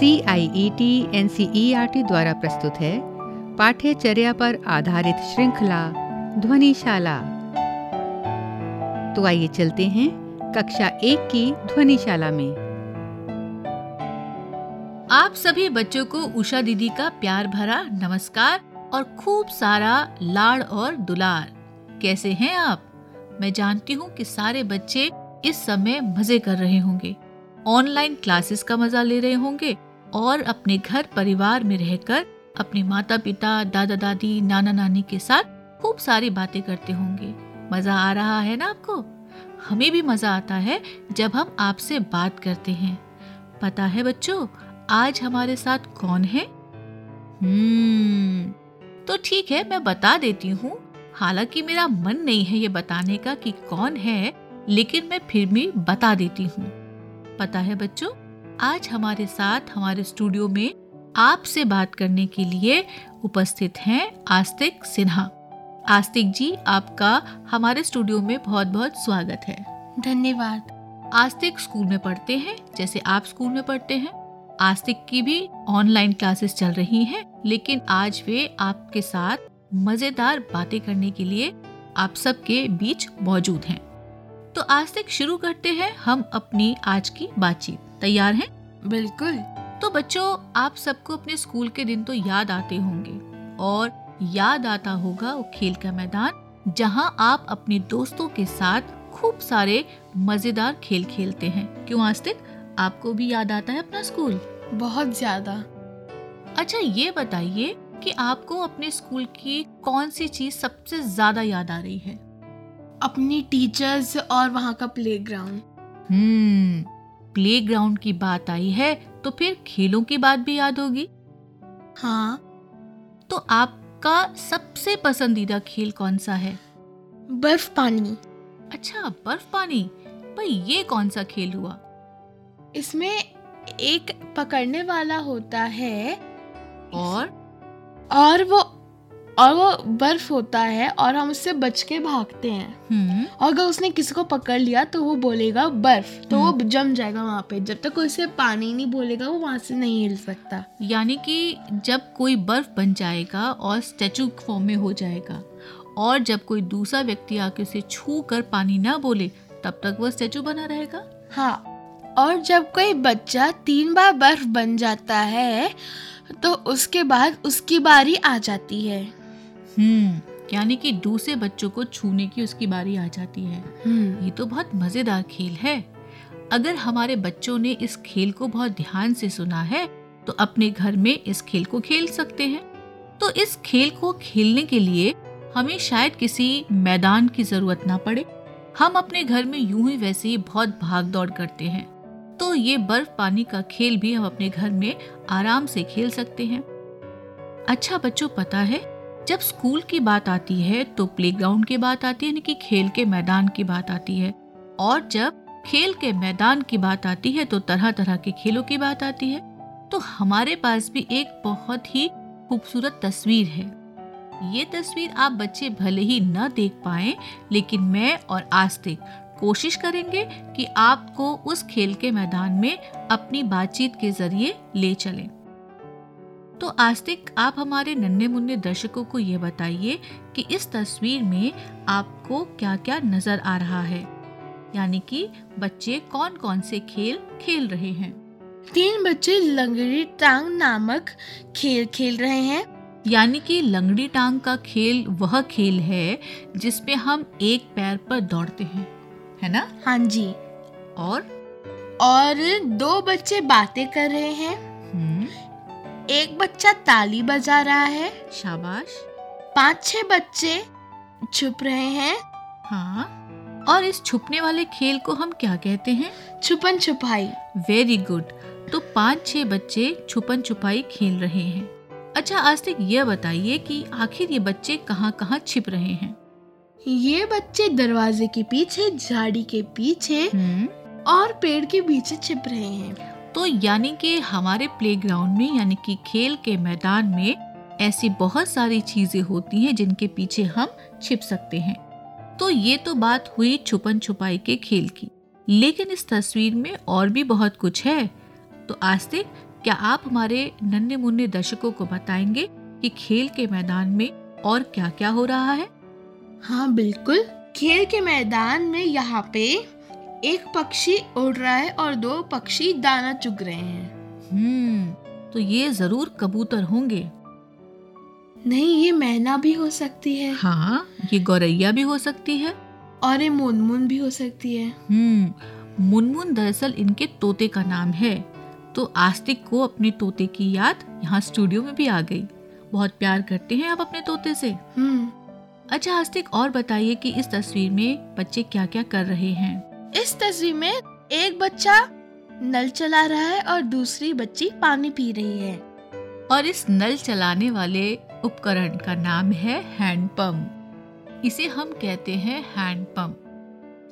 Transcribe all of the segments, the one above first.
C I E T N C E R T द्वारा प्रस्तुत है। पाठ्यचर्या पर आधारित श्रृंखला, ध्वनिशाला। तो आइए चलते हैं कक्षा एक की ध्वनिशाला में। आप सभी बच्चों को उषा दीदी का प्यार भरा नमस्कार और खूब सारा लाड़ और दुलार। कैसे हैं आप? मैं जानती हूँ कि सारे बच्चे इस समय मज़े कर रहे होंगे। ऑनलाइन क्लासेस का मज़ा ले रहे होंगे और अपने घर परिवार में रहकर अपने माता पिता दादा दादी नाना नानी के साथ खूब सारी बातें करते होंगे। मज़ा आ रहा है ना आपको? हमें भी मज़ा आता है जब हम आपसे बात करते हैं। पता है बच्चों, आज हमारे साथ कौन है? हम्म तो ठीक है, मैं बता देती हूँ। हालाँकि मेरा मन नहीं है ये बताने का कि कौन है, लेकिन मैं फिर भी बता देती हूँ। पता है बच्चों आज हमारे साथ हमारे स्टूडियो में आपसे बात करने के लिए उपस्थित हैं आस्तिक सिन्हा। आस्तिक जी आपका हमारे स्टूडियो में बहुत बहुत स्वागत है। धन्यवाद। आस्तिक स्कूल में पढ़ते हैं जैसे आप स्कूल में पढ़ते हैं। आस्तिक की भी ऑनलाइन क्लासेस चल रही हैं लेकिन आज वे आपके साथ मज़ेदार बातें करने के लिए आप सबके बीच मौजूद हैं। तो आस्तिक शुरू करते हैं हम अपनी आज की बातचीत। तैयार हैं? बिल्कुल। तो बच्चों आप सबको अपने स्कूल के दिन तो याद आते होंगे। और याद आता होगा वो खेल का मैदान जहाँ आप अपने दोस्तों के साथ खूब सारे मज़ेदार खेल खेलते हैं। क्यों आज तक आपको भी याद आता है अपना स्कूल? बहुत ज़्यादा। अच्छा ये बताइए कि आपको अपने स्कूल की कौन सी चीज़ सबसे ज़्यादा याद आ रही है? अपनी टीचर्स और वहाँ का प्लेग्राउंड। हम्म। प्लेग्राउंड की बात आई है तो फिर खेलों की बात भी याद होगी? हाँ। तो आपका सबसे पसंदीदा खेल कौन सा है? बर्फ़ पानी। अच्छा बर्फ़ पानी? भाई ये कौन सा खेल हुआ? इसमें एक पकड़ने वाला होता है। और? और वो और वो बर्फ़ होता है और हम उससे बच के भागते हैं। हम्म। और अगर उसने किसी को पकड़ लिया तो वो बोलेगा बर्फ़। तो वो हम्म। जम जाएगा वहाँ पे। जब तक उसे पानी नहीं बोलेगा वो वहाँ से नहीं हिल सकता। यानी कि जब कोई बर्फ़ बन जाएगा और स्टैचू फॉर्म में हो जाएगा और जब कोई दूसरा व्यक्ति आके उसे छू कर पानी ना बोले तब तक वो स्टैचू बना रहेगा? हाँ। और जब कोई बच्चा तीन बार बर्फ़ बन जाता है तो उसके बाद उसकी बारी आ जाती है। यानी कि दूसरे बच्चों को छूने की उसकी बारी आ जाती है। ये तो बहुत मज़ेदार खेल है। अगर हमारे बच्चों ने इस खेल को बहुत ध्यान से सुना है तो अपने घर में इस खेल को खेल सकते हैं। तो इस खेल को खेलने के लिए हमें शायद किसी मैदान की ज़रूरत ना पड़े। हम अपने घर में यूँ ही वैसे ही बहुत भाग दौड़ करते हैं। तो ये बर्फ़ पानी का खेल भी हम अपने घर में आराम से खेल सकते हैं। अच्छा बच्चों पता है जब स्कूल की बात आती है तो प्लेग्राउंड की बात आती है, यानी कि खेल के मैदान की बात आती है। और जब खेल के मैदान की बात आती है तो तरह तरह के खेलों की बात आती है। तो हमारे पास भी एक बहुत ही खूबसूरत तस्वीर है। ये तस्वीर आप बच्चे भले ही न देख पाए, लेकिन मैं और आस्तिक कोशिश करेंगे कि आपको उस खेल के मैदान में अपनी बातचीत के ज़रिए ले चलें। तो आस्तिक आप हमारे नन्हे मुन्ने दर्शकों को ये बताइए कि इस तस्वीर में आपको क्या क्या नज़र आ रहा है। यानी कि बच्चे कौन कौन से खेल खेल रहे हैं। तीन बच्चे लंगड़ी टांग नामक खेल खेल रहे हैं। यानी कि लंगड़ी टांग का खेल वह खेल है जिसमें हम एक पैर पर दौड़ते हैं। है ना? हाँ जी। और? और दो बच्चे बातें कर रहे हैं। एक बच्चा ताली बजा रहा है। शाबाश। पाँच छह बच्चे छुप रहे हैं। हाँ। और इस छुपने वाले खेल को हम क्या कहते हैं? छुपन छुपाई। Very good. तो पाँच छह बच्चे छुपन छुपाई खेल रहे हैं। अच्छा आज तक ये बताइए कि आखिर ये बच्चे कहाँ कहाँ छिप रहे हैं? ये बच्चे दरवाजे के पीछे झाड़ी के पीछे और पेड़ के पीछे छिप रहे हैं। तो यानी कि हमारे प्लेग्राउंड में, यानी कि खेल के मैदान में ऐसी बहुत सारी चीज़ें होती हैं जिनके पीछे हम छिप सकते हैं। तो ये तो बात हुई छुपन छुपाई के खेल की। लेकिन इस तस्वीर में और भी बहुत कुछ है। तो आस्तिक, क्या आप हमारे नन्हे मुन्ने दर्शकों को बताएँगे कि खेल के मैदान में और क्या क्या हो रहा है? हाँ बिल्कुल। खेल के मैदान में यहाँ पे एक पक्षी उड़ रहा है और दो पक्षी दाना चुग रहे हैं। हम्म तो ये ज़रूर कबूतर होंगे। नहीं ये मैना भी हो सकती है। हाँ ये गौरैया भी हो सकती है। और ये मुनमुन भी हो सकती है। हम्म मुनमुन दरअसल इनके तोते का नाम है। तो आस्तिक को अपने तोते की याद यहाँ स्टूडियो में भी आ गई। बहुत प्यार करते हैं आप अपने तोते से। हम्म। अच्छा आस्तिक और बताइए कि इस तस्वीर में बच्चे क्या क्या कर रहे हैं? इस तस्वीर में एक बच्चा नल चला रहा है और दूसरी बच्ची पानी पी रही है। और इस नल चलाने वाले उपकरण का नाम है हैंड पंप। इसे हम कहते हैं हैंड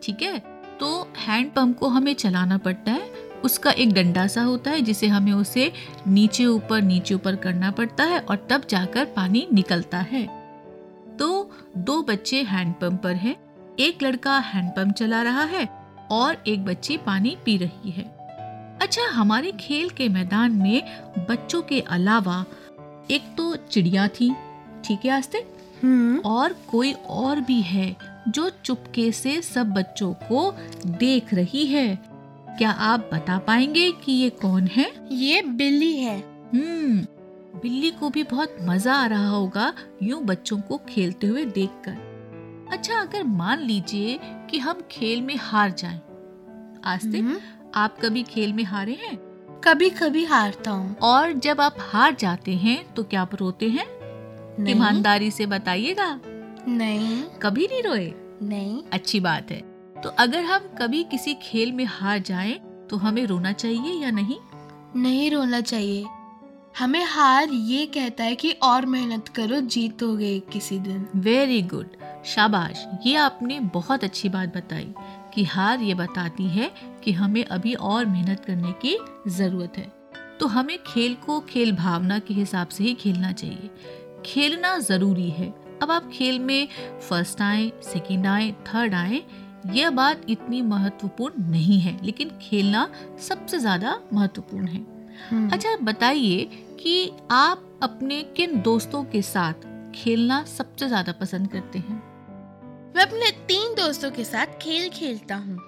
ठीक है? तो हैंड पंप को हमें चलाना पड़ता है। उसका एक डंडा सा होता है जिसे हमें उसे नीचे ऊपर नीचे ऊपर करना पड़ता है और तब जाकर पानी निकलता है। तो दो बच्चे हैंडपंप पर हैं। एक लड़का हैंडपंप चला रहा है और एक बच्ची पानी पी रही है। अच्छा हमारे खेल के मैदान में बच्चों के अलावा एक तो चिड़िया थी ठीक है आस्ते हम्म। और कोई और भी है जो चुपके से सब बच्चों को देख रही है। क्या आप बता पाएँगे कि ये कौन है? ये बिल्ली है। हम्म बिल्ली को भी बहुत मज़ा आ रहा होगा यूँ बच्चों को खेलते हुए देखकर। अच्छा अगर मान लीजिए कि हम खेल में हार जाएँ। आस्ते हम्म, आप कभी खेल में हारे हैं? कभी कभी हारता हूँ। और जब आप हार जाते हैं तो क्या आप रोते हैं? ईमानदारी से बताइएगा। नहीं। कभी नहीं रोए? नहीं। अच्छी बात है। तो अगर हम कभी किसी खेल में हार जाएँ तो हमें रोना चाहिए या नहीं? नहीं रोना चाहिए। हमें हार ये कहता है कि और मेहनत करो जीतोगे किसी दिन। वेरी गुड शाबाश ये आपने बहुत अच्छी बात बताई कि हार ये बताती है कि हमें अभी और मेहनत करने की ज़रूरत है। तो हमें खेल को खेल भावना के हिसाब से ही खेलना चाहिए। खेलना ज़रूरी है। अब आप खेल में फ़र्स्ट आए सेकेंड आए थर्ड आए यह बात इतनी महत्वपूर्ण नहीं है लेकिन खेलना सबसे ज़्यादा महत्वपूर्ण है। हम्म, अच्छा बताइए कि आप अपने किन दोस्तों के साथ खेलना सबसे ज़्यादा पसंद करते हैं? मैं अपने तीन दोस्तों के साथ खेल खेलता हूँ।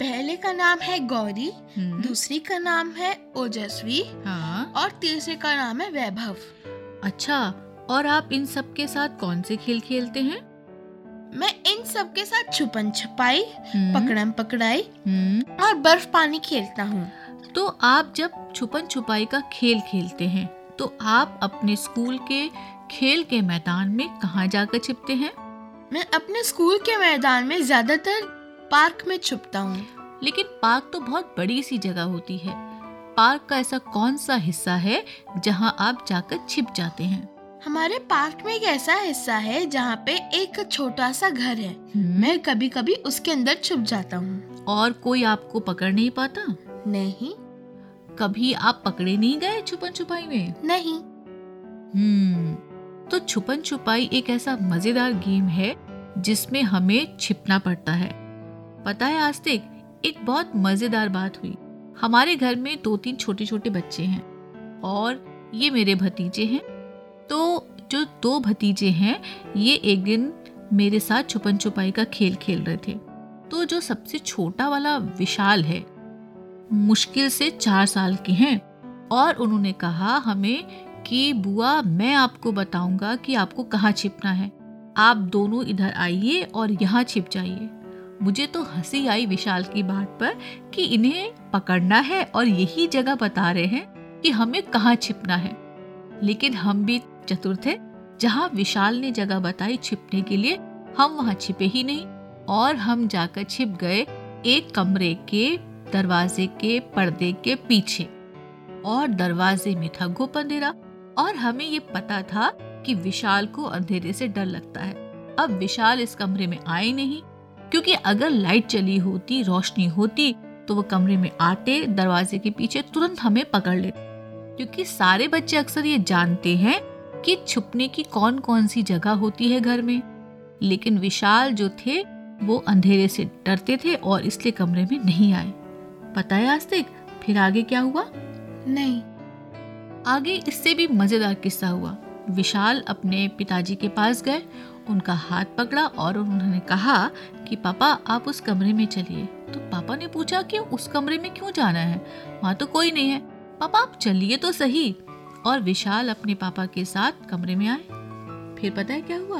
पहले का नाम है गौरी दूसरी का नाम है ओजस्वी हाँ। और तीसरे का नाम है वैभव। अच्छा और आप इन सब के साथ कौन से खेल खेलते हैं? मैं इन सब के साथ छुपन छुपाई हम्म, पकड़म पकड़ाई हम्म, और बर्फ़ पानी खेलता हूँ। तो आप जब छुपन छुपाई का खेल खेलते हैं। तो आप अपने स्कूल के खेल के मैदान में कहाँ जाकर छिपते हैं? मैं अपने स्कूल के मैदान में ज़्यादातर पार्क में छुपता हूँ। लेकिन पार्क तो बहुत बड़ी सी जगह होती है। पार्क का ऐसा कौन सा हिस्सा है जहाँ आप जाकर छिप जाते हैं? हमारे पार्क में एक ऐसा हिस्सा है जहाँ पे एक छोटा सा घर है। मैं मैं कभी कभी उसके अंदर छुप जाता हूँ। और कोई आपको पकड़ नहीं पाता? नहीं। कभी आप पकड़े नहीं गए छुपन छुपाई में? नहीं। हम्म तो छुपन छुपाई एक ऐसा मज़ेदार गेम है जिसमें हमें छिपना पड़ता है। पता है आस्तिक एक बहुत मज़ेदार बात हुई। हमारे घर में दो तीन छोटे छोटे बच्चे हैं और ये मेरे भतीजे हैं। तो जो दो भतीजे हैं ये एक दिन मेरे साथ छुपन छुपाई का खेल खेल रहे थे। तो जो सबसे छोटा वाला विशाल है मुश्किल से चार साल के हैं। और उन्होंने कहा, हमें कि बुआ, मैं आपको बताऊँगा कि आपको कहाँ छिपना है। आप दोनों इधर आइए और यहाँ छिप जाइए। मुझे तो हँसी आई विशाल की बात पर कि इन्हें पकड़ना है और यही जगह बता रहे हैं कि हमें कहाँ छिपना है। लेकिन हम भी चतुर थे, जहाँ विशाल ने जगह बताई छिपने के लिए, हम वहाँ छिपे ही नहीं। और हम जाकर छिप गए एक कमरे के दरवाजे के पर्दे के पीछे और दरवाजे में था गुप अंधेरा और हमें ये पता था कि विशाल को अंधेरे से डर लगता है। अब विशाल इस कमरे में आए नहीं, क्योंकि अगर लाइट चली होती, रोशनी होती तो वो कमरे में आते, दरवाजे के पीछे तुरंत हमें पकड़ लेते। क्योंकि सारे बच्चे अक्सर ये जानते हैं कि छुपने की कौन कौन सी जगह होती है घर में। लेकिन विशाल जो थे, वो अंधेरे से डरते थे और इसलिए कमरे में नहीं आए। पता है आस्तिक? फिर आगे क्या हुआ? नहीं। आगे इससे भी मज़ेदार किस्सा हुआ। विशाल अपने पिताजी के पास गए उनका हाथ पकड़ा और उन्होंने कहा कि पापा आप उस कमरे में चलिए। तो पापा ने पूछा कि उस कमरे में क्यों जाना है? वहाँ तो कोई नहीं है। पापा आप चलिए तो सही। और विशाल अपने पापा के साथ कमरे में आए। फिर पता है क्या हुआ?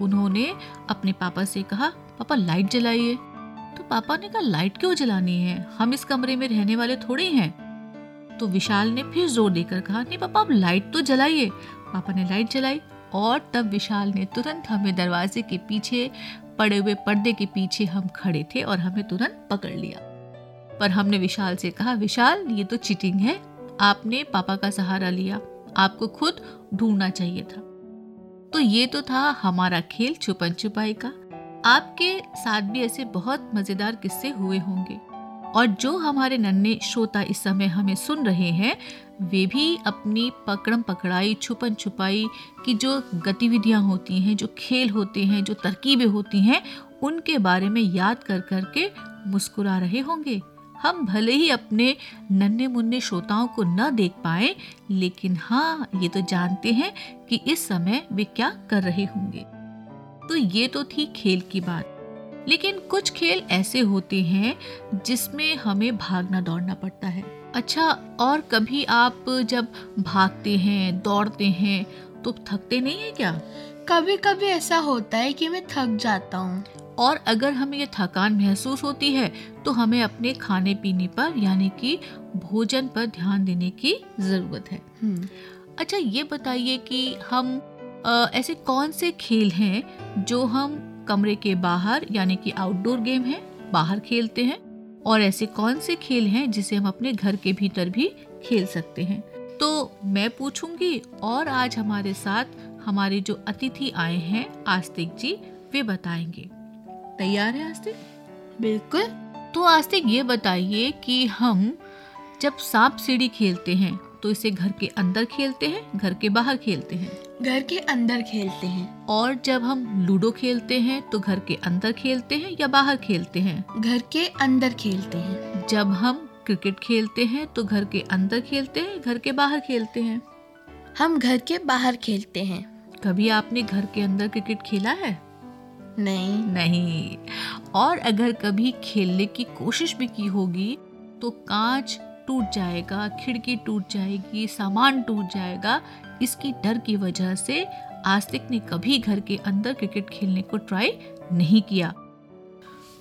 उन्होंने अपने पापा से कहा पापा लाइट जलाइए। तो पापा ने कहा, लाइट क्यों जलानी है? हम इस कमरे में रहने वाले थोड़े हैं। तो विशाल ने फिर ज़ोर देकर कहा, नहीं पापा, आप लाइट तो जलाइए। पापा ने लाइट जलाई और तब विशाल ने तुरंत हमें दरवाजे के पीछे, पड़े हुए पर्दे के पीछे हम खड़े थे और हमें तुरंत पकड़ लिया। पर हमने विशाल से कहा, विशाल, ये तो चीटिंग है। आपने पापा का सहारा लिया। आपको खुद ढूंढना चाहिए था। तो ये तो था हमारा खेल छुपन छुपाई का। आपके साथ भी ऐसे बहुत मज़ेदार किस्से हुए होंगे। और जो हमारे नन्हे श्रोता इस समय हमें सुन रहे हैं, वे भी अपनी पकड़म पकड़ाई, छुपन छुपाई की जो गतिविधियाँ होती हैं, जो खेल होते हैं, जो तरकीबें होती हैं, उनके बारे में याद कर कर के मुस्कुरा रहे होंगे। हम भले ही अपने नन्हे मुन्ने श्रोताओं को न देख पाए, लेकिन हाँ ये तो जानते हैं कि इस समय वे क्या कर रहे होंगे। तो ये तो थी खेल की बात। लेकिन कुछ खेल ऐसे होते हैं जिसमें हमें भागना दौड़ना पड़ता है। अच्छा और कभी आप जब भागते हैं दौड़ते हैं तो थकते नहीं है क्या? कभी कभी ऐसा होता है कि मैं थक जाता हूँ। और अगर हमें ये थकान महसूस होती है तो हमें अपने खाने पीने पर यानी कि भोजन पर ध्यान देने की ज़रूरत है। हम्म। अच्छा ये बताइए कि हम आ, ऐसे कौन से खेल हैं जो हम कमरे के बाहर यानी कि आउटडोर गेम है बाहर खेलते हैं? और ऐसे कौन से खेल हैं जिसे हम अपने घर के भीतर भी खेल सकते हैं? तो मैं पूछूँगी और आज हमारे साथ हमारे जो अतिथि आए हैं आस्तिक जी वे बताएँगे। तैयार है आस्तिक? बिल्कुल। तो आस्तिक ये बताइए कि हम जब सांप सीढ़ी खेलते हैं तो इसे घर के अंदर खेलते हैं घर के बाहर खेलते हैं? घर के अंदर खेलते हैं। और जब हम लूडो खेलते हैं तो घर के अंदर खेलते हैं या बाहर खेलते हैं? घर के अंदर खेलते हैं। जब हम क्रिकेट खेलते हैं तो घर के अंदर खेलते हैं घर के बाहर खेलते हैं? हम घर के बाहर खेलते हैं। कभी आपने घर के अंदर क्रिकेट खेला है? नहीं। नहीं। और अगर कभी खेलने की कोशिश भी की होगी तो कांच टूट जाएगा खिड़की टूट जाएगी सामान टूट जाएगा इसकी डर की वजह से आस्तिक ने कभी घर के अंदर क्रिकेट खेलने को ट्राई नहीं किया।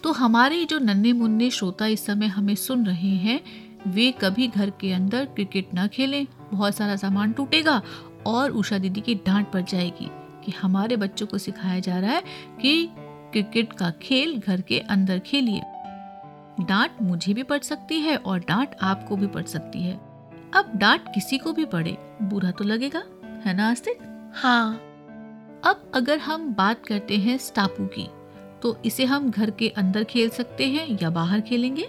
तो हमारे जो नन्हे मुन्ने श्रोता इस समय हमें सुन रहे हैं, वे कभी घर के अंदर क्रिकेट न खेलें, बहुत सारा सामान टूटेगा और उषा दीदी की डांट पड़ जाएगी कि हमारे बच्चों को सिखाया जा रहा है कि क्रिकेट का खेल घर के अंदर खेलिए। डांट मुझे भी पड़ सकती है और डांट आपको भी पड़ सकती है। अब डांट किसी को भी पड़े बुरा तो लगेगा है ना आस्तिक? हाँ। अब अगर हम बात करते हैं स्टापू की तो इसे हम घर के अंदर खेल सकते हैं या बाहर खेलेंगे?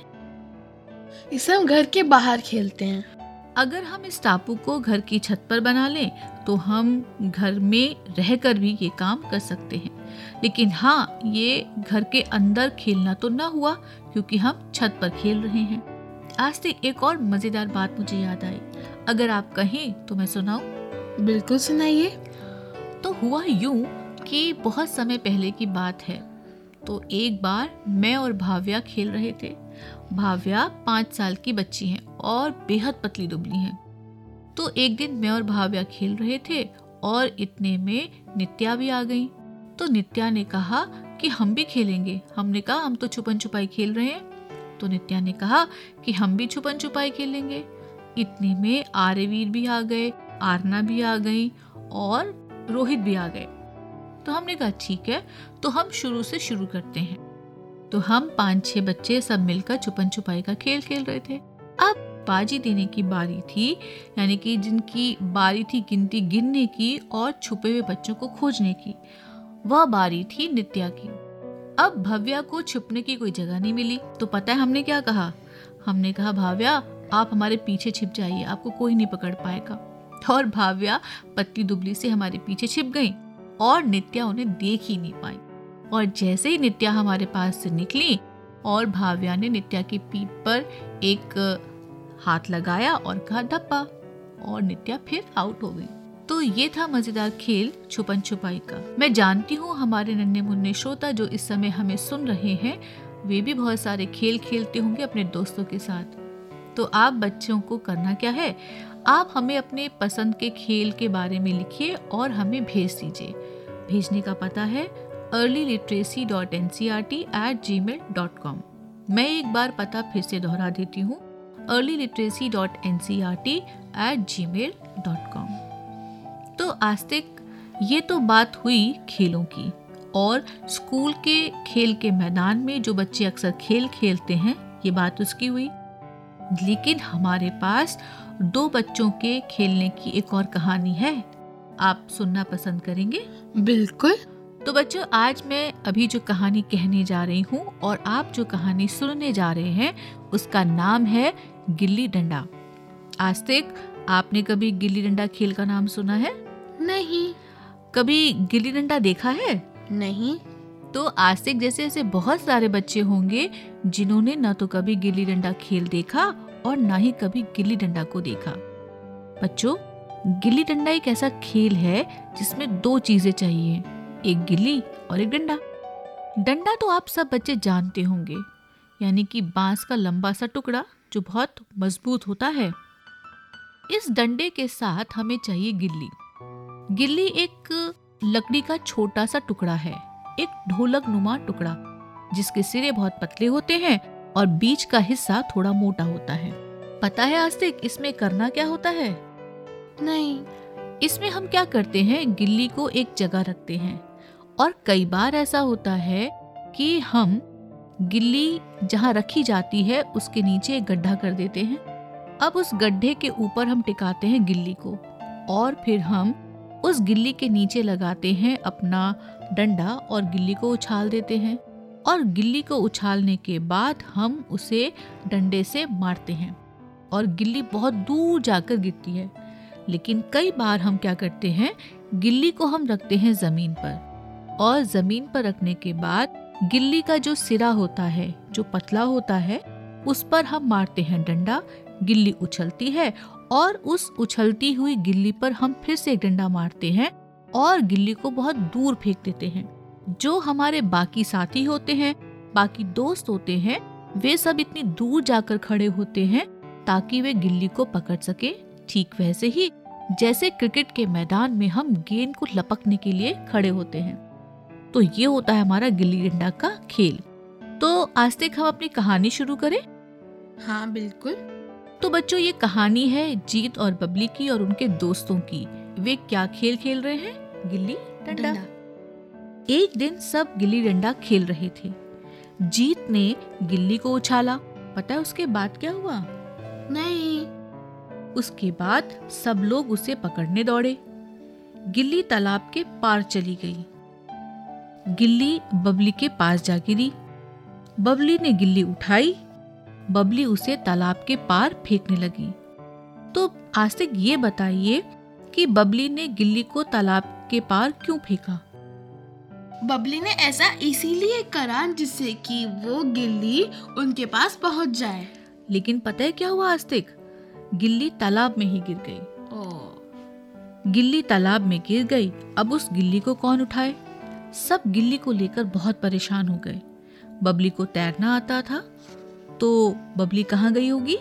इसे हम घर के बाहर खेलते हैं। अगर हम इस टापू को घर की छत पर बना लें तो हम घर में रहकर भी ये काम कर सकते हैं। लेकिन हाँ ये घर के अंदर खेलना तो ना हुआ क्योंकि हम छत पर खेल रहे हैं। आज से एक और मज़ेदार बात मुझे याद आई। अगर आप कहें तो मैं सुनाऊं? बिल्कुल सुनाइए। तो हुआ यूँ कि बहुत समय पहले की बात है। तो एक बार मैं और भाव्या खेल रहे थे। भाव्या पाँच साल की बच्ची है और बेहद पतली दुबली है। तो एक दिन मैं और भाव्या खेल रहे थे और इतने में नित्या भी आ गई। तो नित्या ने कहा कि हम भी खेलेंगे। हमने कहा हम तो छुपन छुपाई खेल रहे हैं। तो नित्या ने कहा कि हम भी छुपन छुपाई खेलेंगे। इतने में आर्यवीर भी आ गए, आरना भी आ गई और रोहित भी आ गए। तो हमने कहा, ठीक है तो हम शुरू से शुरू करते हैं। तो हम पाँच छह बच्चे सब मिलकर छुपन छुपाई का खेल खेल रहे थे। अब बाजी देने की बारी थी, यानी कि जिनकी बारी थी गिनती गिनने की और छुपे हुए बच्चों को खोजने की। वह बारी थी नित्या की। अब भव्या को छुपने की कोई जगह नहीं मिली। तो पता है हमने क्या कहा? हमने कहा, भाव्या, आप हमारे पीछे छिप जाइए, आपको कोई नहीं पकड़ पाएगा। और भाव्या पत्ती दुबली से हमारे पीछे छिप गई और नित्या उन्हें देख ही नहीं पाई। और जैसे ही नित्या हमारे पास से निकली और भाव्या ने नित्या की पीठ पर एक हाथ लगाया और कहा, धप्पा, और नित्या फिर आउट हो गई। तो ये था मज़ेदार खेल छुपन छुपाई का। मैं जानती हूँ हमारे नन्हे मुन्ने श्रोता जो इस समय हमें सुन रहे हैं, वे भी बहुत सारे खेल खेलते होंगे अपने दोस्तों के साथ। तो आप बच्चों को करना क्या है? आप हमें अपने पसंद के खेल के बारे में लिखिए और हमें भेज दीजिए। भेजने का पता है early literacy dot N C R T at Gmail dot com मैं एक बार पता फिर से दोहरा देती हूँ early literacy dot N C R T at Gmail dot com तो आज तक ये तो बात हुई खेलों की और स्कूल के खेल के मैदान में जो बच्चे अक्सर खेल खेलते हैं ये बात उसकी हुई। लेकिन हमारे पास दो बच्चों के खेलने की एक और कहानी है आप सुनना पसंद करेंगे? बिल्कुल। तो बच्चों आज मैं अभी जो कहानी कहने जा रही हूँ और आप जो कहानी सुनने जा रहे हैं उसका नाम है गिल्ली डंडा। आज तक आपने कभी गिल्ली डंडा खेल का नाम सुना है? नहीं। कभी गिल्ली डंडा देखा है? नहीं। तो आज तक जैसे ऐसे बहुत सारे बच्चे होंगे जिन्होंने न तो कभी गिल्ली डंडा खेल देखा और न ही कभी गिल्ली डंडा को देखा। बच्चों गिल्ली डंडा एक ऐसा खेल है जिसमें दो चीज़ें चाहिए एक गिल्ली और एक डंडा। डंडा तो आप सब बच्चे जानते होंगे यानी कि बाँस का लंबा सा टुकड़ा जो बहुत मज़बूत होता है। इस डंडे के साथ हमें चाहिए गिल्ली। गिल्ली एक लकड़ी का छोटा सा टुकड़ा है एक ढोलक नुमा टुकड़ा जिसके सिरे बहुत पतले होते हैं और बीच का हिस्सा थोड़ा मोटा होता है। पता है आस्तिक इसमें करना क्या होता है? नहीं। इसमें हम क्या करते हैं गिल्ली को एक जगह रखते हैं और कई बार ऐसा होता है कि हम गिल्ली जहाँ रखी जाती है उसके नीचे एक गड्ढा कर देते हैं। अब उस गड्ढे के ऊपर हम टिकाते हैं गिल्ली को और फिर हम उस गिल्ली के नीचे लगाते हैं अपना डंडा और गिल्ली को उछाल देते हैं और गिल्ली को उछालने के बाद हम उसे डंडे से मारते हैं और गिल्ली बहुत दूर जाकर गिरती है। लेकिन कई बार हम क्या करते हैं, गिल्ली को हम रखते हैं ज़मीन पर और ज़मीन पर रखने के बाद गिल्ली का जो सिरा होता है, जो पतला होता है, उस पर हम मारते हैं डंडा गिल्ली उछलती है और उस उछलती हुई गिल्ली पर हम फिर से एक डंडा मारते हैं और गिल्ली को बहुत दूर फेंक देते हैं। जो हमारे बाकी साथी होते हैं, बाकी दोस्त होते हैं, वे सब इतनी दूर जाकर खड़े होते हैं ताकि वे गिल्ली को पकड़ सके। ठीक वैसे ही, जैसे क्रिकेट के मैदान में हम गेंद को लपकने के लिए खड़े होते हैं। तो ये होता है हमारा गिल्ली डंडा का खेल। तो आज तक हम अपनी कहानी शुरू करें? हाँ बिल्कुल। तो बच्चों ये कहानी है जीत और बबली की और उनके दोस्तों की। वे क्या खेल खेल रहे हैं? गिल्ली डंडा। एक दिन सब गिल्ली डंडा खेल रहे थे। जीत ने गिल्ली को उछाला। पता है उसके बाद क्या हुआ? नहीं। उसके बाद सब लोग उसे पकड़ने दौड़े। गिल्ली तालाब के पार चली गई। गिल्ली बबली के पास जा गिरी। बबली ने गिल्ली उठाई। बबली उसे तालाब के पार फेंकने लगी। तो आज तक ये बताइए कि बबली ने गिल्ली को तालाब के पार क्यों फेंका? बबली ने ऐसा इसीलिए करा जिससे कि वो गिल्ली उनके पास पहुँच जाए। लेकिन पता है क्या हुआ आस्तिक गिल्ली तालाब में ही गिर गई। गिल्ली तालाब में गिर गई अब उस गिल्ली को कौन उठाए? सब गिल्ली को लेकर बहुत परेशान हो गए। बबली को तैरना आता था तो बबली कहाँ गई होगी?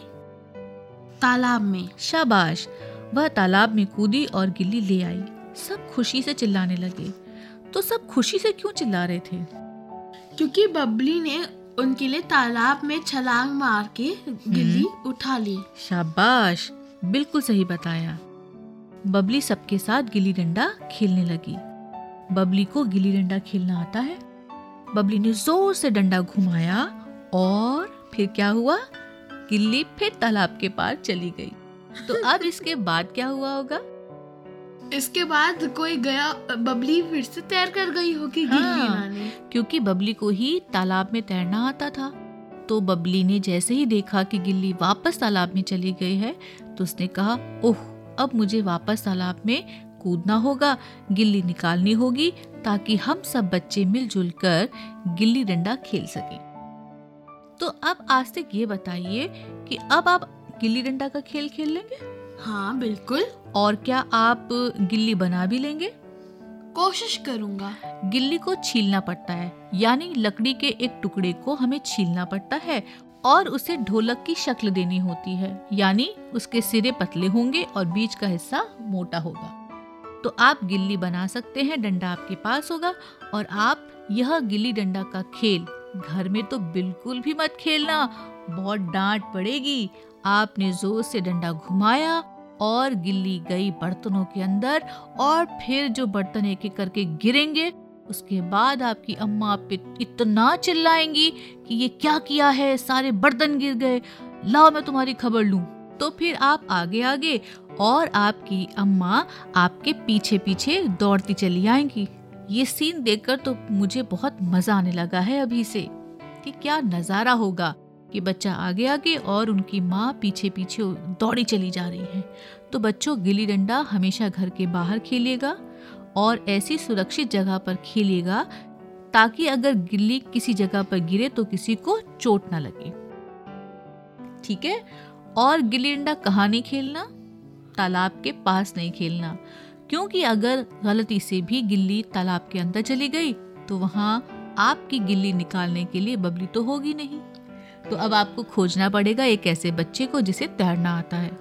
तालाब में। शाबाश। वह तालाब में कूदी और गिल्ली ले आई। सब खुशी से चिल्लाने लगे। तो सब खुशी से क्यों चिल्ला रहे थे? क्योंकि बबली ने उनके लिए तालाब में छलांग मार के गिल्ली उठा ली। शाबाश। बिल्कुल सही बताया। बबली सबके साथ गिल्ली डंडा खेलने लगी। बबली को गिल्ली डंडा खेलना आता है। बबली ने ज़ोर से डंडा घुमाया और फिर क्या हुआ? गिल्ली फिर तालाब के पार चली गई। तो अब इसके बाद क्या हुआ होगा? इसके बाद कोई गया बबली फिर से तैर कर गई होगी गिल्ली हाँ। क्योंकि बबली को ही तालाब में तैरना आता था। तो बबली ने जैसे ही देखा कि गिल्ली वापस तालाब में चली गई है तो उसने कहा ओह अब मुझे वापस तालाब में कूदना होगा। गिल्ली निकालनी होगी ताकि हम सब बच्चे मिलजुल कर गिल्ली डंडा खेल सकें। तो अब आज तक ये बताइए कि अब आप गिल्ली डंडा का खेल खेल लेंगे? हाँ बिल्कुल। और क्या आप गिल्ली बना भी लेंगे? कोशिश करूँगा। गिल्ली को छीलना पड़ता है यानी लकड़ी के एक टुकड़े को हमें छीलना पड़ता है और उसे ढोलक की शक्ल देनी होती है यानी उसके सिरे पतले होंगे और बीच का हिस्सा मोटा होगा। तो आप गिल्ली बना सकते हैं डंडा आपके पास होगा और आप यह गिल्ली डंडा का खेल घर में तो बिल्कुल भी मत खेलना। बहुत डांट पड़ेगी। आपने ज़ोर से डंडा घुमाया और गिल्ली गई बर्तनों के अंदर और फिर जो बर्तन एक एक करके गिरेंगे, उसके बाद आपकी अम्मा आप पे इतना चिल्लाएँगी कि ये क्या किया है? सारे बर्तन गिर गए। लाओ, मैं तुम्हारी खबर लूँ। तो फिर आप आगे आगे और आपकी अम्मा आपके पीछे पीछे दौड़ती चली आएँगी। ये सीन देखकर तो मुझे बहुत मज़ा आने लगा है अभी से, कि क्या नज़ारा होगा कि बच्चा आगे आगे और उनकी माँ पीछे पीछे दौड़ी चली जा रही है। तो बच्चों गिल्ली डंडा हमेशा घर के बाहर खेलिएगा और ऐसी सुरक्षित जगह पर खेलिएगा ताकि अगर गिल्ली किसी जगह पर गिरे तो किसी को चोट ना लगे। ठीक है? और गिल्ली डंडा कहाँ नहीं खेलना? तालाब के पास नहीं खेलना। क्योंकि अगर गलती से भी गिल्ली तालाब के अंदर चली गई तो वहाँ आपकी गिल्ली निकालने के लिए बबली तो होगी नहीं। तो अब आपको खोजना पड़ेगा एक ऐसे बच्चे को जिसे तैरना आता है।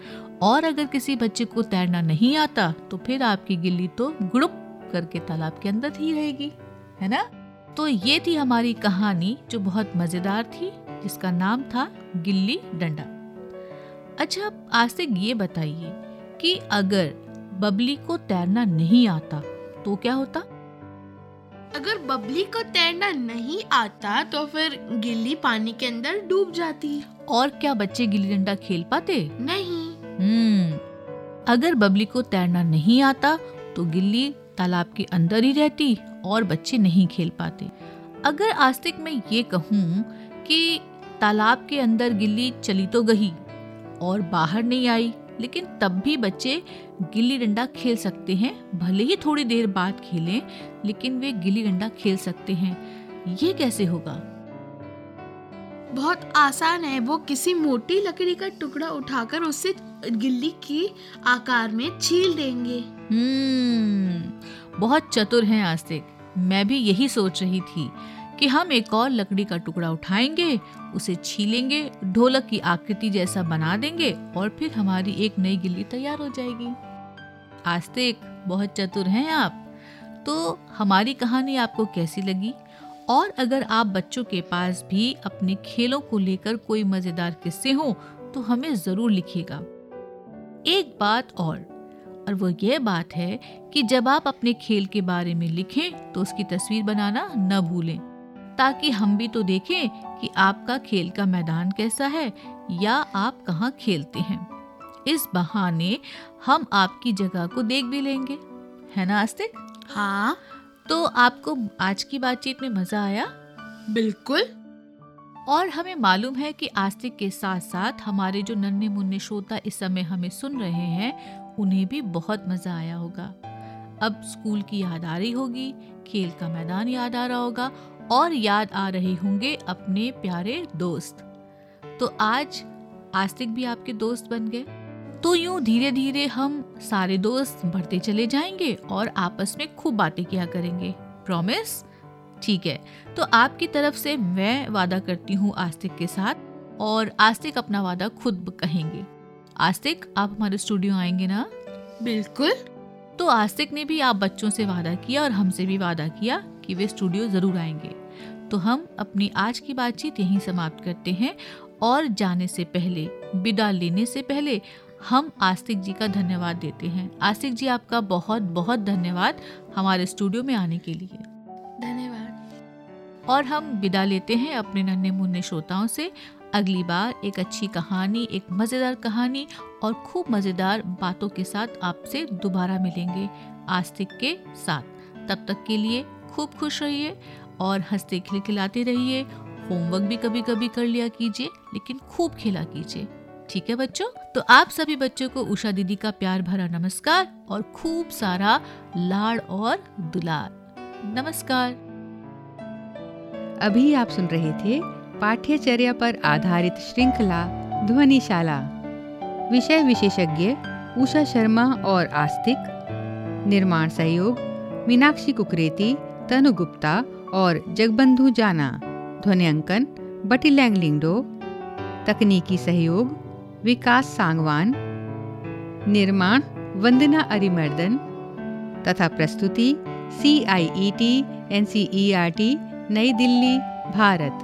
और अगर किसी बच्चे को तैरना नहीं आता तो फिर आपकी गिल्ली तो गुड़ुप करके तालाब के अंदर ही रहेगी, है ना? तो ये थी हमारी कहानी जो बहुत मज़ेदार थी, जिसका नाम था गिल्ली डंडा। अच्छा आज से ये बताइए कि अगर बबली को तैरना नहीं आता तो क्या होता? अगर बबली को तैरना नहीं आता तो फिर गिल्ली पानी के अंदर डूब जाती। और क्या बच्चे गिल्ली डंडा खेल पाते? नहीं। हम्म अगर बबली को तैरना नहीं आता तो गिल्ली तालाब के अंदर ही रहती और बच्चे नहीं खेल पाते। अगर आस्तिक मैं ये कहूँ कि तालाब के अंदर गिल्ली चली तो गई और बाहर नहीं आई लेकिन तब भी बच्चे गिल्ली डंडा खेल सकते हैं। भले ही थोड़ी देर बाद खेलें लेकिन वे गिल्ली डंडा खेल सकते हैं। ये कैसे होगा? बहुत आसान है। वो किसी मोटी लकड़ी का टुकड़ा उठाकर उससे गिल्ली की आकार में छील देंगे। हम्म बहुत चतुर हैं आस्तिक। मैं भी यही सोच रही थी। कि हम एक और लकड़ी का टुकड़ा उठाएँगे, उसे छीलेंगे, ढोलक की आकृति जैसा बना देंगे और फिर हमारी एक नई गिल्ली तैयार हो जाएगी। आस्तिक, बहुत चतुर हैं आप। तो हमारी कहानी आपको कैसी लगी? और अगर आप बच्चों के पास भी अपने खेलों को लेकर कोई मज़ेदार किस्से हो तो हमें ज़रूर लिखिएगा। एक बात और और वो ये बात है कि जब आप अपने खेल के बारे में लिखें तो उसकी तस्वीर बनाना न भूलें। ताकि हम भी तो देखें कि आपका खेल का मैदान कैसा है या आप कहाँ खेलते हैं। इस बहाने हम आपकी जगह को देख भी लेंगे। है ना आस्तिक? हाँ। तो आपको आज की बातचीत में मज़ा आया? बिल्कुल। और हमें मालूम है कि आस्तिक के साथ साथ हमारे जो नन्हे मुन्ने श्रोता इस समय हमें सुन रहे हैं उन्हें भी बहुत मज़ा आया होगा। अब स्कूल की याद आ रही होगी खेल का मैदान याद आ रहा होगा और याद आ रहे होंगे अपने प्यारे दोस्त। तो आज आस्तिक भी आपके दोस्त बन गए। तो यूँ धीरे धीरे हम सारे दोस्त बढ़ते चले जाएँगे और आपस में खूब बातें किया करेंगे। प्रॉमिस ठीक है। तो आपकी तरफ़ से मैं वादा करती हूँ आस्तिक के साथ और आस्तिक अपना वादा खुद कहेंगे। आस्तिक आप हमारे स्टूडियो आएँगे ना? बिल्कुल। तो आस्तिक ने भी आप बच्चों से वादा किया और हमसे भी वादा किया। कि वे स्टूडियो ज़रूर आएँगे। तो हम अपनी आज की बातचीत यहीं समाप्त करते हैं और जाने से पहले विदा लेने से पहले हम आस्तिक जी का धन्यवाद देते हैं। आस्तिक जी आपका बहुत बहुत धन्यवाद हमारे स्टूडियो में आने के लिए। धन्यवाद। और हम विदा लेते हैं अपने नन्हे मुन्ने श्रोताओं से। अगली बार एक अच्छी कहानी एक मज़ेदार कहानी और खूब मज़ेदार बातों के साथ आपसे दोबारा मिलेंगे आस्तिक के साथ। तब तक के लिए खूब खुश रहिए और हँसते खिलखिलाते रहिए। होमवर्क भी कभी कभी कर लिया कीजिए, लेकिन खूब खेला कीजिए। ठीक है बच्चों? तो आप सभी बच्चों को उषा दीदी का प्यार भरा नमस्कार और खूब सारा लाड़ और दुलार। नमस्कार। अभी आप सुन रहे थे पाठ्यचर्या पर आधारित श्रृंखला ध्वनिशाला। विषय विशेषज्ञ उषा शर्मा और आस्तिक। निर्माण सहयोग मीनाक्षी कुकरेती तनु गुप्ता और जगबंधु जाना, ध्वनियांकन, बटी लैंगलिंगडो, तकनीकी सहयोग, विकास सांगवान, निर्माण, वंदना अरिमर्दन, तथा प्रस्तुति C I E T N C E R T Nai Delhi, Bharat.